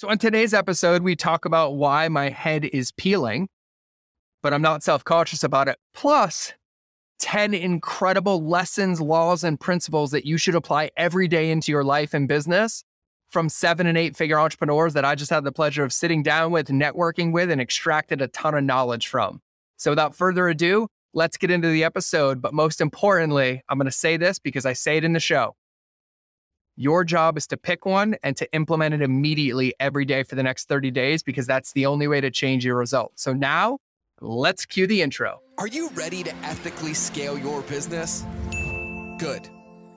So, in today's episode, we talk about why my head is peeling, but I'm not self conscious about it. Plus, 10 incredible lessons, laws, and principles that you should apply every day into your life and business from seven and eight figure entrepreneurs that I just had the pleasure of sitting down with, networking with, and extracted a ton of knowledge from. So, without further ado, let's get into the episode. But most importantly, I'm going to say this because I say it in the show. Your job is to pick one and to implement it immediately every day for the next 30 days because that's the only way to change your results. So now let's cue the intro. Are you ready to ethically scale your business? Good.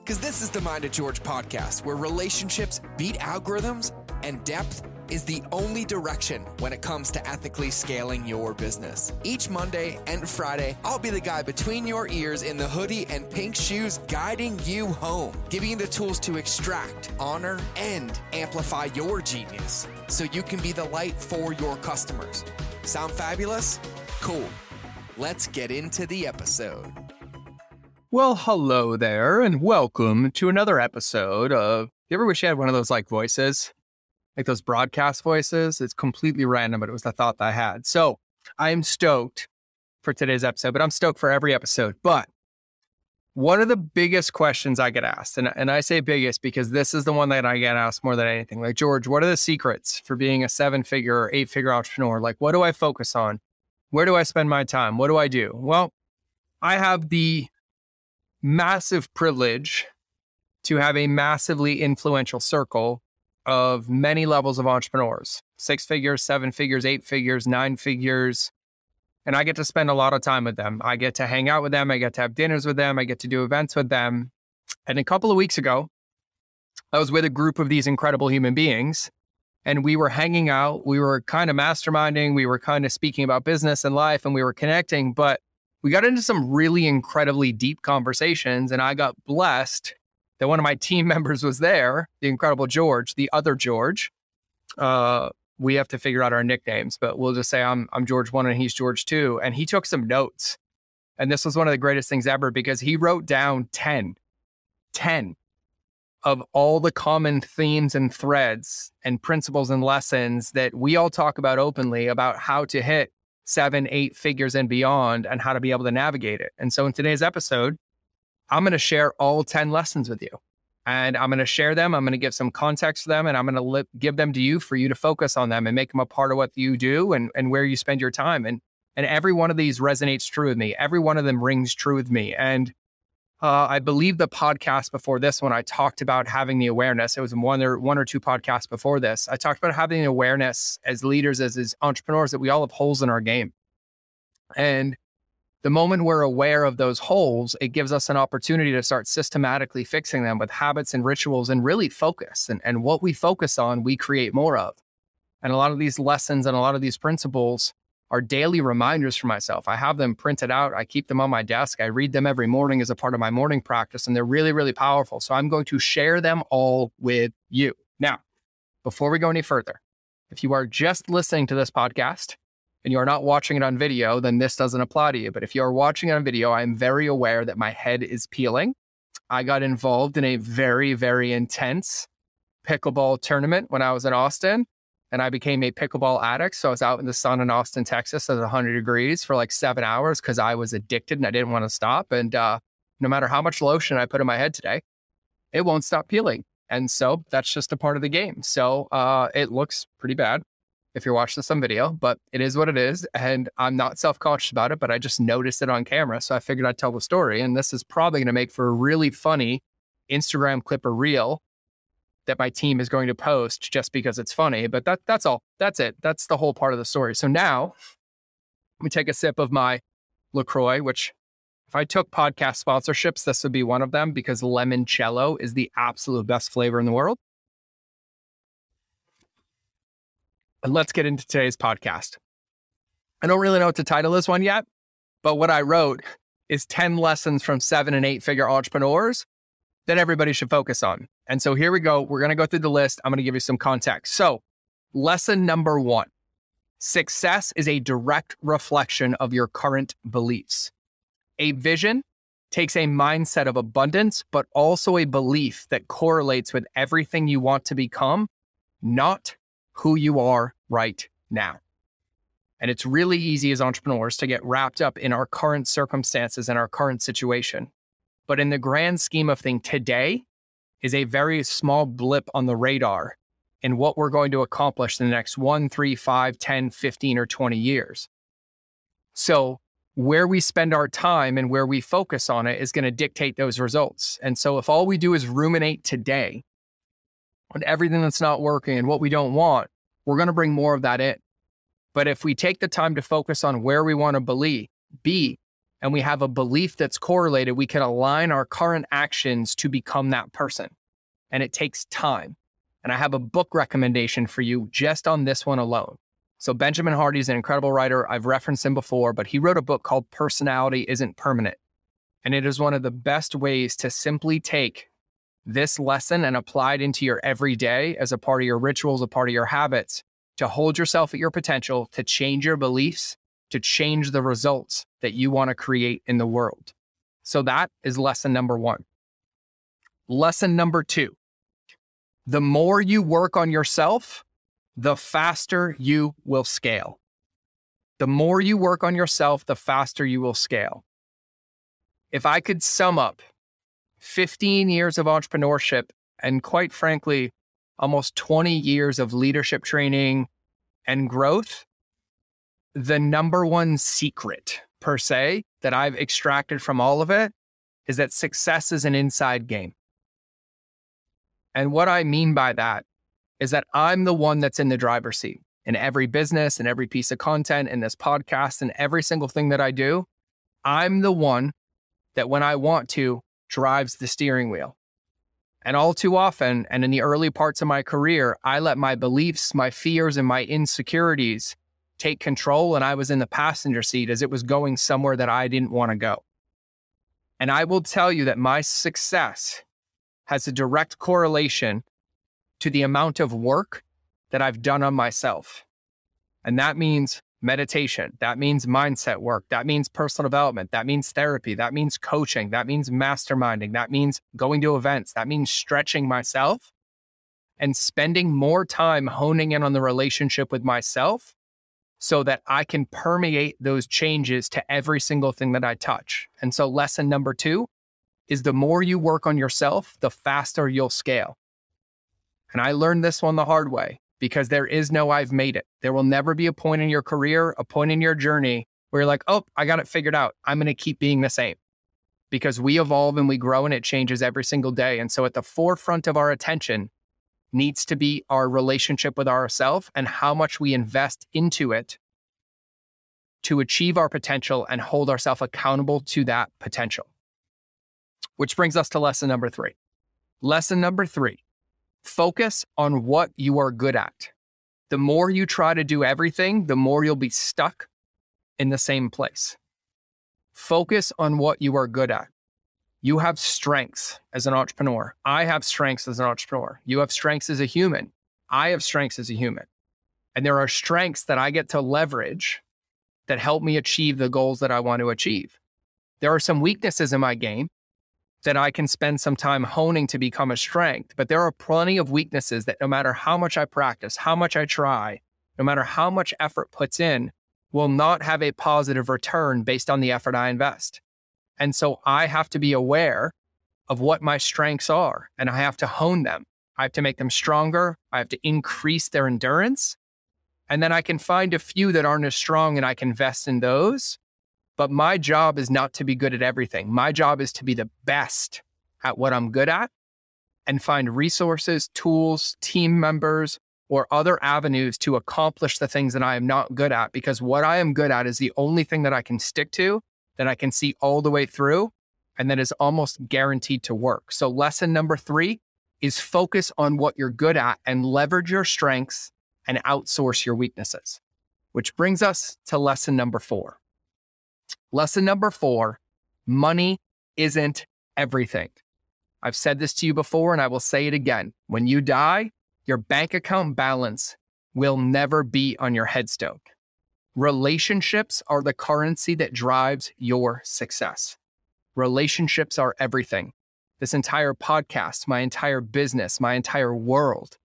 Because this is the Mind of George podcast where relationships beat algorithms and depth is the only direction when it comes to ethically scaling your business. Each Monday and Friday, I'll be the guy between your ears in the hoodie and pink shoes guiding you home, giving you the tools to extract, honor, and amplify your genius so you can be the light for your customers. Sound fabulous? Cool. Let's get into the episode. Well, hello there, and welcome to another episode of. You ever wish you had one of those like voices? Like those broadcast voices. It's completely random, but it was the thought that I had. So I'm stoked for today's episode, but I'm stoked for every episode. But one of the biggest questions I get asked, and, and I say biggest because this is the one that I get asked more than anything. Like, George, what are the secrets for being a seven figure or eight figure entrepreneur? Like, what do I focus on? Where do I spend my time? What do I do? Well, I have the massive privilege to have a massively influential circle of many levels of entrepreneurs six figures, seven figures, eight figures, nine figures. And I get to spend a lot of time with them. I get to hang out with them. I get to have dinners with them. I get to do events with them. And a couple of weeks ago, I was with a group of these incredible human beings and we were hanging out. We were kind of masterminding. We were kind of speaking about business and life and we were connecting. But we got into some really incredibly deep conversations. And I got blessed that one of my team members was there, the incredible George, the other George. Uh, we have to figure out our nicknames, but we'll just say I'm I'm George one and he's George two. And he took some notes. And this was one of the greatest things ever because he wrote down 10, 10 of all the common themes and threads and principles and lessons that we all talk about openly about how to hit seven, eight figures and beyond and how to be able to navigate it. And so in today's episode, I'm going to share all 10 lessons with you and I'm going to share them. I'm going to give some context to them and I'm going to give them to you for you to focus on them and make them a part of what you do and, and where you spend your time. And, and every one of these resonates true with me. Every one of them rings true with me. And uh, I believe the podcast before this one, I talked about having the awareness. It was one or one or two podcasts before this. I talked about having the awareness as leaders, as, as entrepreneurs, that we all have holes in our game. And the moment we're aware of those holes, it gives us an opportunity to start systematically fixing them with habits and rituals and really focus. And, and what we focus on, we create more of. And a lot of these lessons and a lot of these principles are daily reminders for myself. I have them printed out, I keep them on my desk, I read them every morning as a part of my morning practice, and they're really, really powerful. So I'm going to share them all with you. Now, before we go any further, if you are just listening to this podcast, and you are not watching it on video, then this doesn't apply to you. But if you are watching it on video, I'm very aware that my head is peeling. I got involved in a very, very intense pickleball tournament when I was in Austin, and I became a pickleball addict. So I was out in the sun in Austin, Texas at 100 degrees for like seven hours because I was addicted and I didn't want to stop. And uh, no matter how much lotion I put in my head today, it won't stop peeling. And so that's just a part of the game. So uh, it looks pretty bad if you're watching this on video, but it is what it is. And I'm not self conscious about it, but I just noticed it on camera. So I figured I'd tell the story. And this is probably going to make for a really funny Instagram clip or reel that my team is going to post just because it's funny. But that that's all. That's it. That's the whole part of the story. So now let me take a sip of my LaCroix, which if I took podcast sponsorships, this would be one of them because limoncello is the absolute best flavor in the world. And let's get into today's podcast. I don't really know what to title this one yet, but what I wrote is 10 lessons from seven and eight figure entrepreneurs that everybody should focus on. And so here we go. We're going to go through the list. I'm going to give you some context. So, lesson number one success is a direct reflection of your current beliefs. A vision takes a mindset of abundance, but also a belief that correlates with everything you want to become, not who you are right now. And it's really easy as entrepreneurs to get wrapped up in our current circumstances and our current situation. But in the grand scheme of things, today is a very small blip on the radar in what we're going to accomplish in the next one, three, five, 10, 15, or 20 years. So, where we spend our time and where we focus on it is going to dictate those results. And so, if all we do is ruminate today on everything that's not working and what we don't want, we're going to bring more of that in. But if we take the time to focus on where we want to believe, be, and we have a belief that's correlated, we can align our current actions to become that person. And it takes time. And I have a book recommendation for you just on this one alone. So, Benjamin Hardy is an incredible writer. I've referenced him before, but he wrote a book called Personality Isn't Permanent. And it is one of the best ways to simply take this lesson and apply it into your everyday as a part of your rituals, a part of your habits to hold yourself at your potential, to change your beliefs, to change the results that you want to create in the world. So that is lesson number one. Lesson number two the more you work on yourself, the faster you will scale. The more you work on yourself, the faster you will scale. If I could sum up 15 years of entrepreneurship and quite frankly, almost 20 years of leadership training and growth, the number one secret per se that I've extracted from all of it is that success is an inside game. And what I mean by that is that I'm the one that's in the driver's seat in every business and every piece of content in this podcast and every single thing that I do. I'm the one that when I want to drives the steering wheel. And all too often, and in the early parts of my career, I let my beliefs, my fears, and my insecurities take control. And I was in the passenger seat as it was going somewhere that I didn't want to go. And I will tell you that my success has a direct correlation to the amount of work that I've done on myself. And that means meditation. That means mindset work. That means personal development. That means therapy. That means coaching. That means masterminding. That means going to events. That means stretching myself and spending more time honing in on the relationship with myself so that I can permeate those changes to every single thing that I touch. And so, lesson number two is the more you work on yourself, the faster you'll scale. And I learned this one the hard way because there is no I've made it. There will never be a point in your career, a point in your journey where you're like, oh, I got it figured out. I'm going to keep being the same because we evolve and we grow and it changes every single day. And so at the forefront of our attention needs to be our relationship with ourselves and how much we invest into it to achieve our potential and hold ourselves accountable to that potential. Which brings us to lesson number three. Lesson number three Focus on what you are good at. The more you try to do everything, the more you'll be stuck in the same place. Focus on what you are good at. You have strengths as an entrepreneur. I have strengths as an entrepreneur. You have strengths as a human. I have strengths as a human. And there are strengths that I get to leverage that help me achieve the goals that I want to achieve. There are some weaknesses in my game that I can spend some time honing to become a strength. But there are plenty of weaknesses that no matter how much I practice, how much I try, no matter how much effort puts in, will not have a positive return based on the effort I invest. And so I have to be aware of what my strengths are and I have to hone them. I have to make them stronger. I have to increase their endurance. And then I can find a few that aren't as strong and I can invest in those but my job is not to be good at everything. My job is to be the best at what I'm good at and find resources, tools, team members, or other avenues to accomplish the things that I am not good at. Because what I am good at is the only thing that I can stick to, that I can see all the way through, and that is almost guaranteed to work. So, lesson number three is focus on what you're good at and leverage your strengths and outsource your weaknesses. Which brings us to lesson number four Lesson number four money isn't everything. I've said this to you before and I will say it again. When you die, your bank account balance will never be on your headstone. Relationships are the currency that drives your success. Relationships are everything. This entire podcast, my entire business, my entire world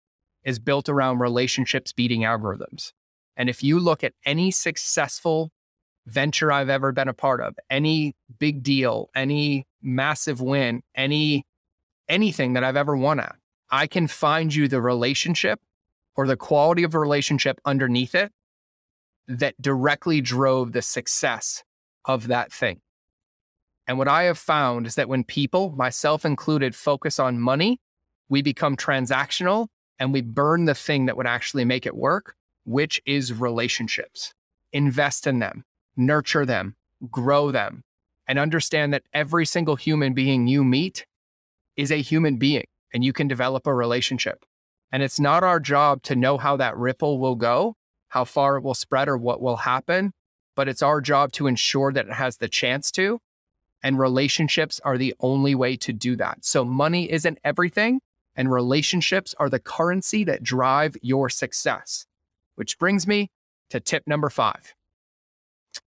is built around relationships beating algorithms. And if you look at any successful venture I've ever been a part of, any big deal, any massive win, any anything that I've ever won at, I can find you the relationship or the quality of relationship underneath it that directly drove the success of that thing. And what I have found is that when people, myself included, focus on money, we become transactional and we burn the thing that would actually make it work, which is relationships. Invest in them, nurture them, grow them, and understand that every single human being you meet is a human being and you can develop a relationship. And it's not our job to know how that ripple will go, how far it will spread, or what will happen, but it's our job to ensure that it has the chance to. And relationships are the only way to do that. So, money isn't everything, and relationships are the currency that drive your success. Which brings me to tip number five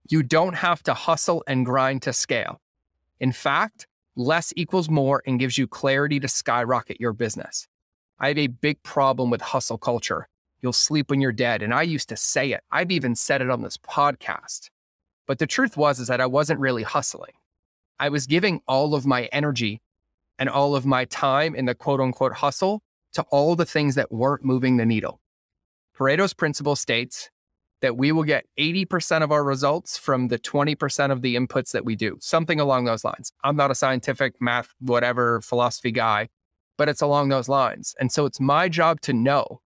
you don't have to hustle and grind to scale. In fact, less equals more and gives you clarity to skyrocket your business. I have a big problem with hustle culture. You'll sleep when you're dead. And I used to say it. I've even said it on this podcast. But the truth was is that I wasn't really hustling. I was giving all of my energy and all of my time in the quote unquote hustle to all the things that weren't moving the needle. Pareto's principle states that we will get 80% of our results from the 20% of the inputs that we do, something along those lines. I'm not a scientific math, whatever philosophy guy, but it's along those lines. And so it's my job to know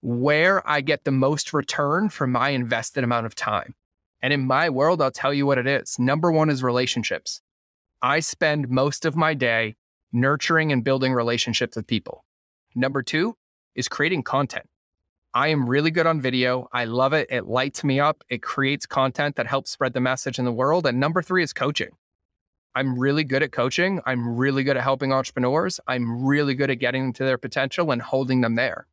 where I get the most return for my invested amount of time. And in my world, I'll tell you what it is. Number one is relationships. I spend most of my day nurturing and building relationships with people. Number two is creating content. I am really good on video. I love it. It lights me up. It creates content that helps spread the message in the world. And number three is coaching. I'm really good at coaching. I'm really good at helping entrepreneurs. I'm really good at getting them to their potential and holding them there.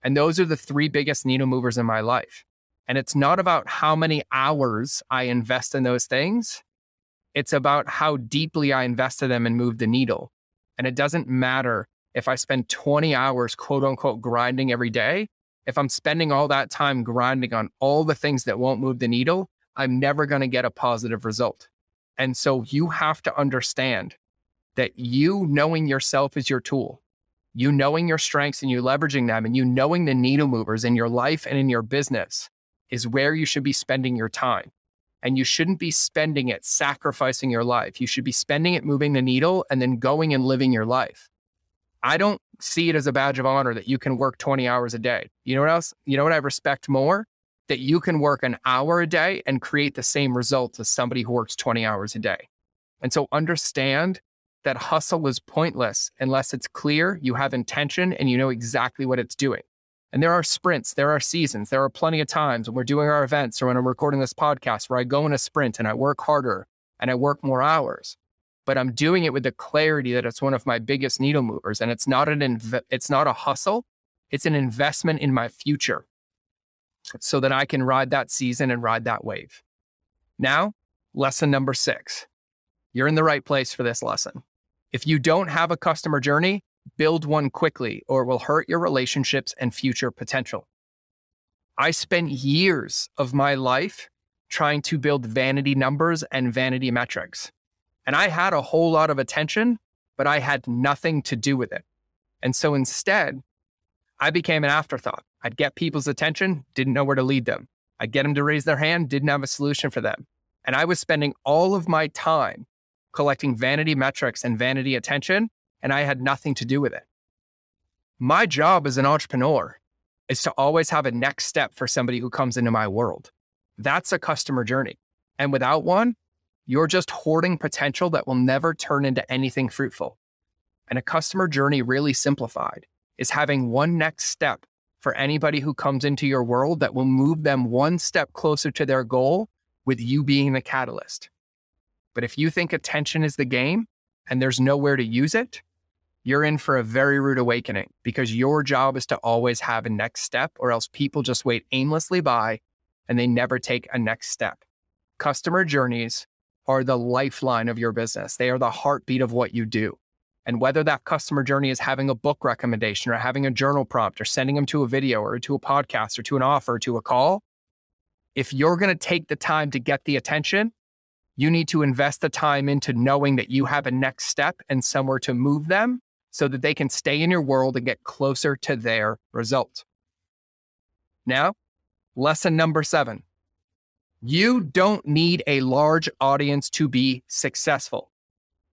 And those are the three biggest needle movers in my life. And it's not about how many hours I invest in those things. It's about how deeply I invest in them and move the needle. And it doesn't matter if I spend 20 hours, quote unquote, grinding every day. If I'm spending all that time grinding on all the things that won't move the needle, I'm never going to get a positive result. And so you have to understand that you knowing yourself is your tool, you knowing your strengths and you leveraging them, and you knowing the needle movers in your life and in your business is where you should be spending your time. And you shouldn't be spending it sacrificing your life. You should be spending it moving the needle and then going and living your life. I don't see it as a badge of honor that you can work 20 hours a day. You know what else? You know what I respect more? that you can work an hour a day and create the same results as somebody who works 20 hours a day. And so understand that hustle is pointless unless it's clear, you have intention, and you know exactly what it's doing. And there are sprints, there are seasons, there are plenty of times when we're doing our events or when I'm recording this podcast where I go in a sprint and I work harder and I work more hours. But I'm doing it with the clarity that it's one of my biggest needle movers. And it's not an inv- it's not a hustle, it's an investment in my future so that I can ride that season and ride that wave. Now, lesson number six. You're in the right place for this lesson. If you don't have a customer journey, build one quickly or it will hurt your relationships and future potential. I spent years of my life trying to build vanity numbers and vanity metrics. And I had a whole lot of attention, but I had nothing to do with it. And so instead, I became an afterthought. I'd get people's attention, didn't know where to lead them. I'd get them to raise their hand, didn't have a solution for them. And I was spending all of my time collecting vanity metrics and vanity attention, and I had nothing to do with it. My job as an entrepreneur is to always have a next step for somebody who comes into my world. That's a customer journey. And without one, you're just hoarding potential that will never turn into anything fruitful. And a customer journey, really simplified, is having one next step for anybody who comes into your world that will move them one step closer to their goal with you being the catalyst. But if you think attention is the game and there's nowhere to use it, you're in for a very rude awakening because your job is to always have a next step, or else people just wait aimlessly by and they never take a next step. Customer journeys are the lifeline of your business, they are the heartbeat of what you do. And whether that customer journey is having a book recommendation or having a journal prompt or sending them to a video or to a podcast or to an offer or to a call, if you're going to take the time to get the attention, you need to invest the time into knowing that you have a next step and somewhere to move them so that they can stay in your world and get closer to their result. Now, lesson number seven you don't need a large audience to be successful.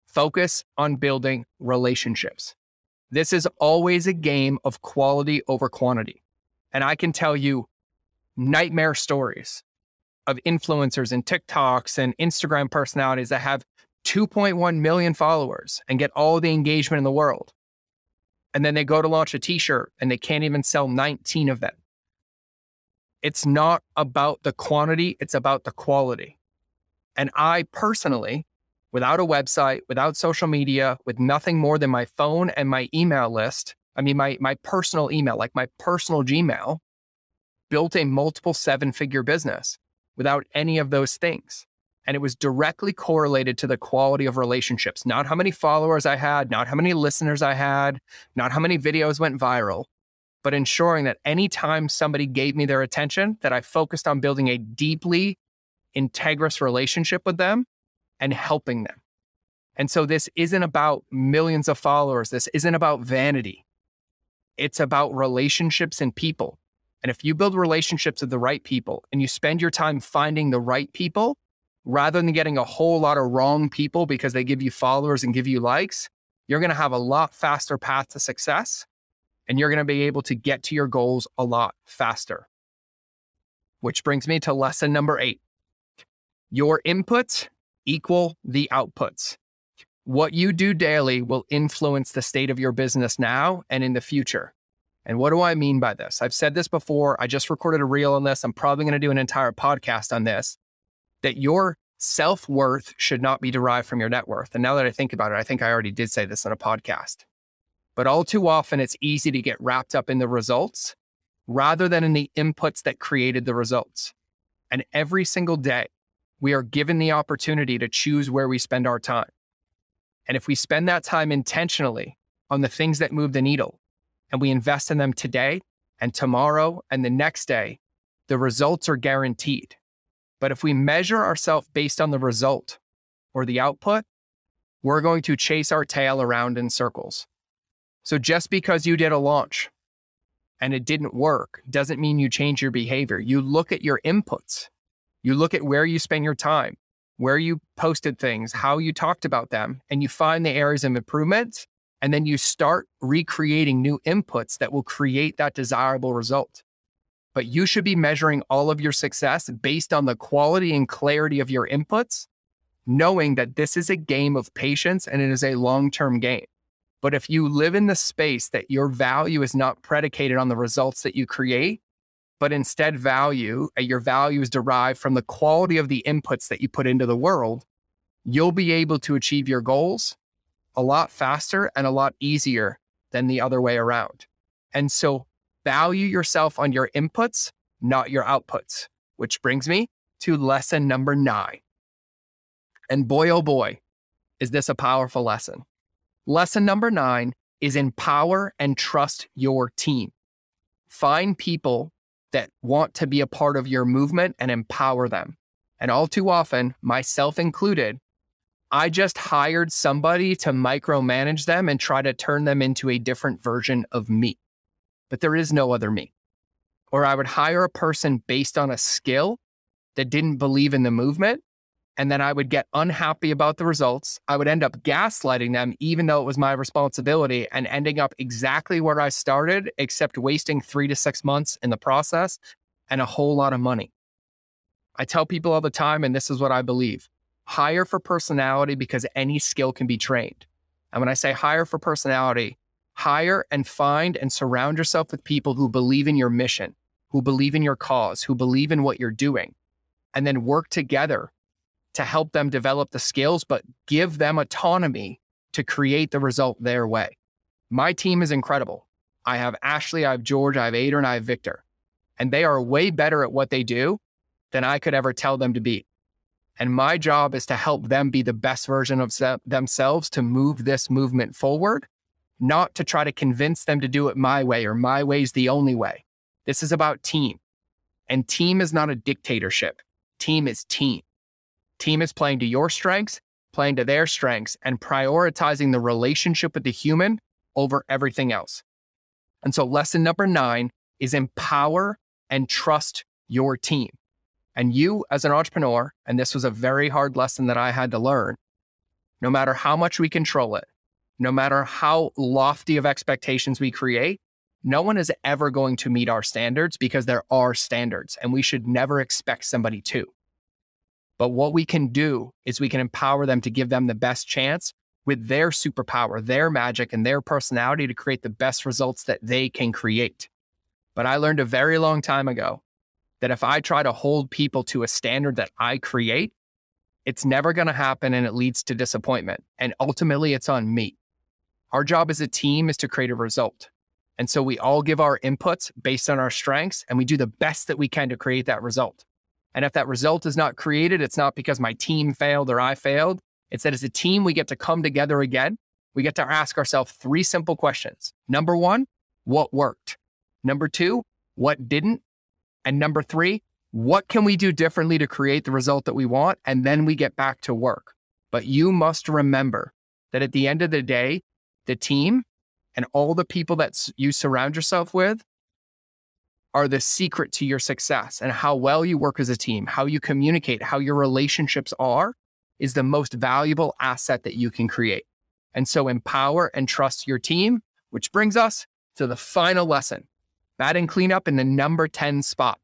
Focus on building relationships. This is always a game of quality over quantity. And I can tell you nightmare stories of influencers and TikToks and Instagram personalities that have 2.1 million followers and get all the engagement in the world. And then they go to launch a t shirt and they can't even sell 19 of them. It's not about the quantity, it's about the quality. And I personally, without a website, without social media, with nothing more than my phone and my email list, I mean, my, my personal email, like my personal Gmail, built a multiple seven figure business without any of those things. And it was directly correlated to the quality of relationships, not how many followers I had, not how many listeners I had, not how many videos went viral, but ensuring that anytime somebody gave me their attention, that I focused on building a deeply integrous relationship with them and helping them. And so this isn't about millions of followers. This isn't about vanity. It's about relationships and people. And if you build relationships with the right people and you spend your time finding the right people rather than getting a whole lot of wrong people because they give you followers and give you likes, you're going to have a lot faster path to success and you're going to be able to get to your goals a lot faster. Which brings me to lesson number eight your inputs equal the outputs. What you do daily will influence the state of your business now and in the future. And what do I mean by this? I've said this before. I just recorded a reel on this. I'm probably going to do an entire podcast on this that your self worth should not be derived from your net worth. And now that I think about it, I think I already did say this on a podcast. But all too often, it's easy to get wrapped up in the results rather than in the inputs that created the results. And every single day, we are given the opportunity to choose where we spend our time. And if we spend that time intentionally on the things that move the needle and we invest in them today and tomorrow and the next day, the results are guaranteed. But if we measure ourselves based on the result or the output, we're going to chase our tail around in circles. So just because you did a launch and it didn't work doesn't mean you change your behavior. You look at your inputs, you look at where you spend your time, where you posted things, how you talked about them, and you find the areas of improvement. And then you start recreating new inputs that will create that desirable result. But you should be measuring all of your success based on the quality and clarity of your inputs, knowing that this is a game of patience and it is a long term game. But if you live in the space that your value is not predicated on the results that you create, but instead value, uh, your value is derived from the quality of the inputs that you put into the world, you'll be able to achieve your goals a lot faster and a lot easier than the other way around. And so value yourself on your inputs, not your outputs, which brings me to lesson number nine. And boy, oh boy, is this a powerful lesson. Lesson number nine is empower and trust your team. Find people that want to be a part of your movement and empower them. And all too often, myself included, I just hired somebody to micromanage them and try to turn them into a different version of me. But there is no other me. Or I would hire a person based on a skill that didn't believe in the movement and then I would get unhappy about the results. I would end up gaslighting them, even though it was my responsibility, and ending up exactly where I started, except wasting three to six months in the process and a whole lot of money. I tell people all the time, and this is what I believe hire for personality because any skill can be trained. And when I say hire for personality, hire and find and surround yourself with people who believe in your mission, who believe in your cause, who believe in what you're doing, and then work together to help them develop the skills, but give them autonomy to create the result their way. My team is incredible. I have Ashley, I have George, I have Ader, and I have Victor. And they are way better at what they do than I could ever tell them to be. And my job is to help them be the best version of themselves to move this movement forward, not to try to convince them to do it my way or my way is the only way. This is about team. And team is not a dictatorship. Team is team. Team is playing to your strengths, playing to their strengths, and prioritizing the relationship with the human over everything else. And so, lesson number nine is empower and trust your team. And you, as an entrepreneur, and this was a very hard lesson that I had to learn, no matter how much we control it, no matter how lofty of expectations we create, no one is ever going to meet our standards because there are standards and we should never expect somebody to. But what we can do is we can empower them to give them the best chance with their superpower, their magic, and their personality to create the best results that they can create. But I learned a very long time ago that if I try to hold people to a standard that I create, it's never going to happen and it leads to disappointment. And ultimately, it's on me. Our job as a team is to create a result. And so we all give our inputs based on our strengths and we do the best that we can to create that result. And if that result is not created, it's not because my team failed or I failed. It's that as a team, we get to come together again. We get to ask ourselves three simple questions. Number one, what worked? Number two, what didn't? And number three, what can we do differently to create the result that we want? And then we get back to work. But you must remember that at the end of the day, the team and all the people that you surround yourself with are the secret to your success and how well you work as a team, how you communicate, how your relationships are is the most valuable asset that you can create. And so empower and trust your team, which brings us to the final lesson batting cleanup in the number 10 spot.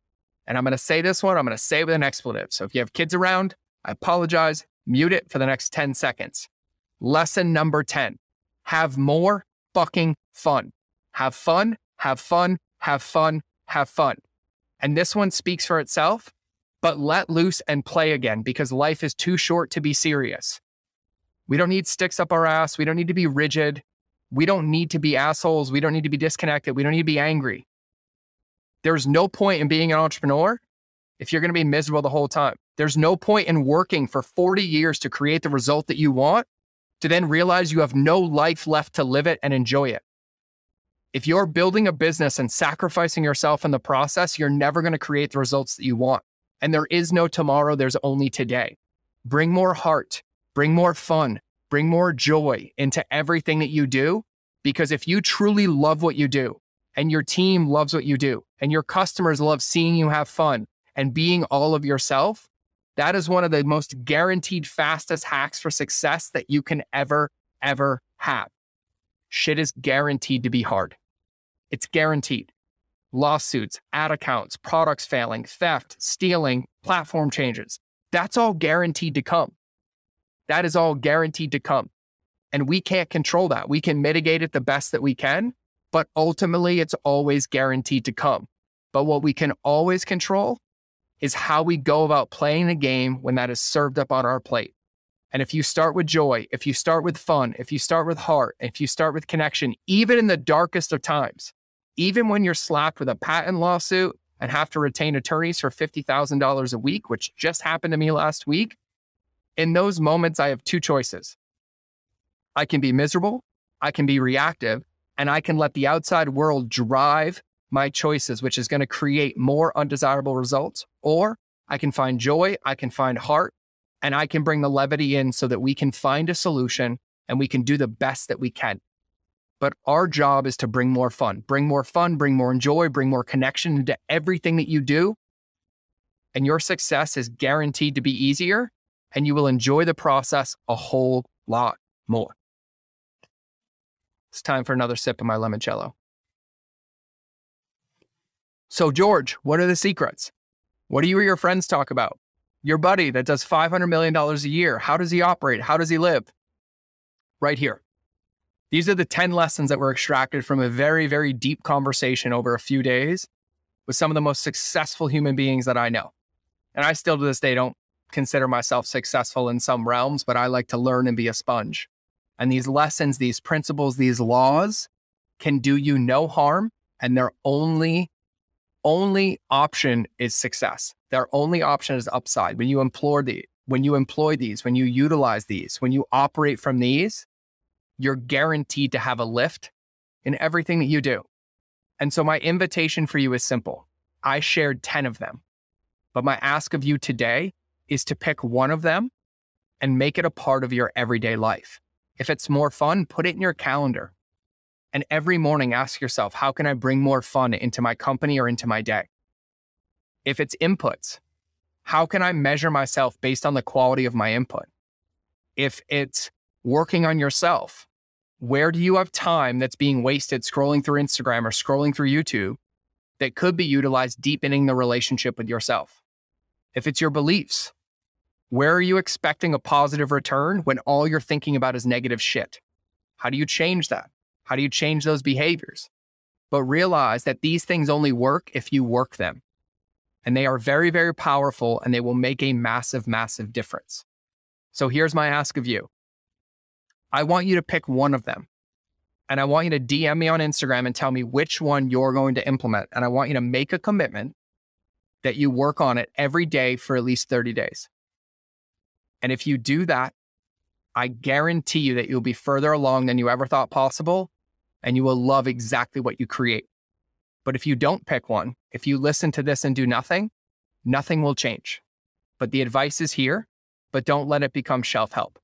And I'm going to say this one, I'm going to say with an expletive. So if you have kids around, I apologize, mute it for the next 10 seconds. Lesson number 10 have more fucking fun. Have fun, have fun, have fun, have fun. And this one speaks for itself, but let loose and play again because life is too short to be serious. We don't need sticks up our ass. We don't need to be rigid. We don't need to be assholes. We don't need to be disconnected. We don't need to be angry. There's no point in being an entrepreneur if you're going to be miserable the whole time. There's no point in working for 40 years to create the result that you want to then realize you have no life left to live it and enjoy it. If you're building a business and sacrificing yourself in the process, you're never going to create the results that you want. And there is no tomorrow, there's only today. Bring more heart, bring more fun, bring more joy into everything that you do. Because if you truly love what you do and your team loves what you do and your customers love seeing you have fun and being all of yourself, that is one of the most guaranteed fastest hacks for success that you can ever, ever have. Shit is guaranteed to be hard. It's guaranteed. Lawsuits, ad accounts, products failing, theft, stealing, platform changes. That's all guaranteed to come. That is all guaranteed to come. And we can't control that. We can mitigate it the best that we can, but ultimately it's always guaranteed to come. But what we can always control is how we go about playing the game when that is served up on our plate. And if you start with joy, if you start with fun, if you start with heart, if you start with connection, even in the darkest of times, even when you're slapped with a patent lawsuit and have to retain attorneys for $50,000 a week, which just happened to me last week, in those moments, I have two choices. I can be miserable, I can be reactive, and I can let the outside world drive my choices, which is going to create more undesirable results. Or I can find joy, I can find heart, and I can bring the levity in so that we can find a solution and we can do the best that we can. But our job is to bring more fun, bring more fun, bring more joy, bring more connection into everything that you do. And your success is guaranteed to be easier and you will enjoy the process a whole lot more. It's time for another sip of my limoncello. So, George, what are the secrets? What do you or your friends talk about? Your buddy that does $500 million a year, how does he operate? How does he live? Right here. These are the 10 lessons that were extracted from a very, very deep conversation over a few days with some of the most successful human beings that I know. And I still to this day don't consider myself successful in some realms, but I like to learn and be a sponge. And these lessons, these principles, these laws can do you no harm. And they're only, only option is success. Their only option is upside. When you employ the when you employ these, when you utilize these, when you operate from these, you're guaranteed to have a lift in everything that you do. And so my invitation for you is simple. I shared 10 of them, but my ask of you today is to pick one of them and make it a part of your everyday life. If it's more fun, put it in your calendar. And every morning ask yourself, how can I bring more fun into my company or into my day? If it's inputs, how can I measure myself based on the quality of my input? If it's working on yourself, where do you have time that's being wasted scrolling through Instagram or scrolling through YouTube that could be utilized deepening the relationship with yourself? If it's your beliefs, where are you expecting a positive return when all you're thinking about is negative shit? How do you change that? How do you change those behaviors? But realize that these things only work if you work them. And they are very, very powerful and they will make a massive, massive difference. So here's my ask of you I want you to pick one of them. And I want you to DM me on Instagram and tell me which one you're going to implement. And I want you to make a commitment that you work on it every day for at least 30 days. And if you do that, I guarantee you that you'll be further along than you ever thought possible and you will love exactly what you create. But if you don't pick one, if you listen to this and do nothing, nothing will change. But the advice is here, but don't let it become shelf help.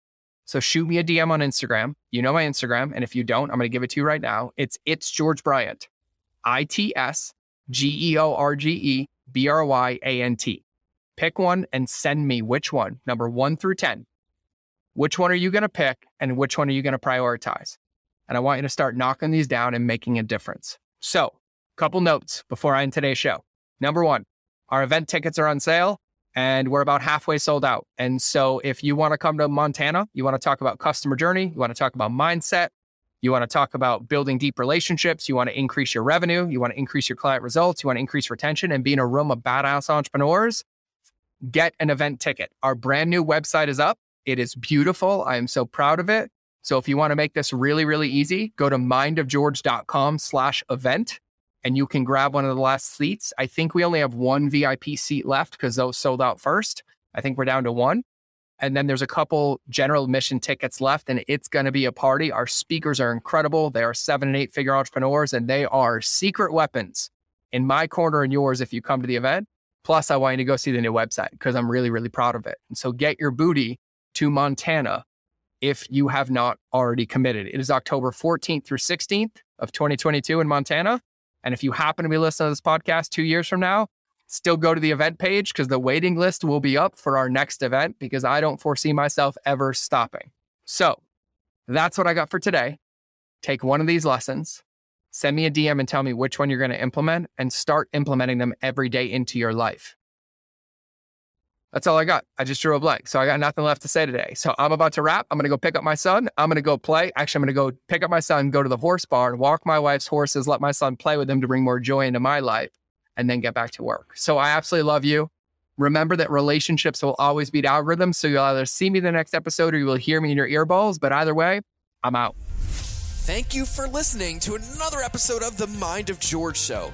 So shoot me a DM on Instagram. You know my Instagram. And if you don't, I'm going to give it to you right now. It's It's George Bryant, I T S G E O R G E B R Y A N T. Pick one and send me which one, number one through 10. Which one are you going to pick and which one are you going to prioritize? And I want you to start knocking these down and making a difference. So, couple notes before I end today's show. Number one, our event tickets are on sale and we're about halfway sold out. And so, if you want to come to Montana, you want to talk about customer journey, you want to talk about mindset, you want to talk about building deep relationships, you want to increase your revenue, you want to increase your client results, you want to increase retention and be in a room of badass entrepreneurs, get an event ticket. Our brand new website is up. It is beautiful. I am so proud of it. So if you want to make this really, really easy, go to mindofgeorge.com slash event and you can grab one of the last seats. I think we only have one VIP seat left because those sold out first. I think we're down to one. And then there's a couple general admission tickets left, and it's going to be a party. Our speakers are incredible. They are seven and eight figure entrepreneurs, and they are secret weapons in my corner and yours if you come to the event. Plus, I want you to go see the new website because I'm really, really proud of it. And so get your booty to Montana if you have not already committed. It is October 14th through 16th of 2022 in Montana. And if you happen to be listening to this podcast two years from now, still go to the event page because the waiting list will be up for our next event because I don't foresee myself ever stopping. So that's what I got for today. Take one of these lessons, send me a DM and tell me which one you're going to implement and start implementing them every day into your life. That's all I got. I just drew a blank. So I got nothing left to say today. So I'm about to wrap. I'm going to go pick up my son. I'm going to go play. Actually, I'm going to go pick up my son, go to the horse barn, walk my wife's horses, let my son play with them to bring more joy into my life, and then get back to work. So I absolutely love you. Remember that relationships will always beat algorithms. So you'll either see me the next episode or you will hear me in your earballs. But either way, I'm out. Thank you for listening to another episode of The Mind of George Show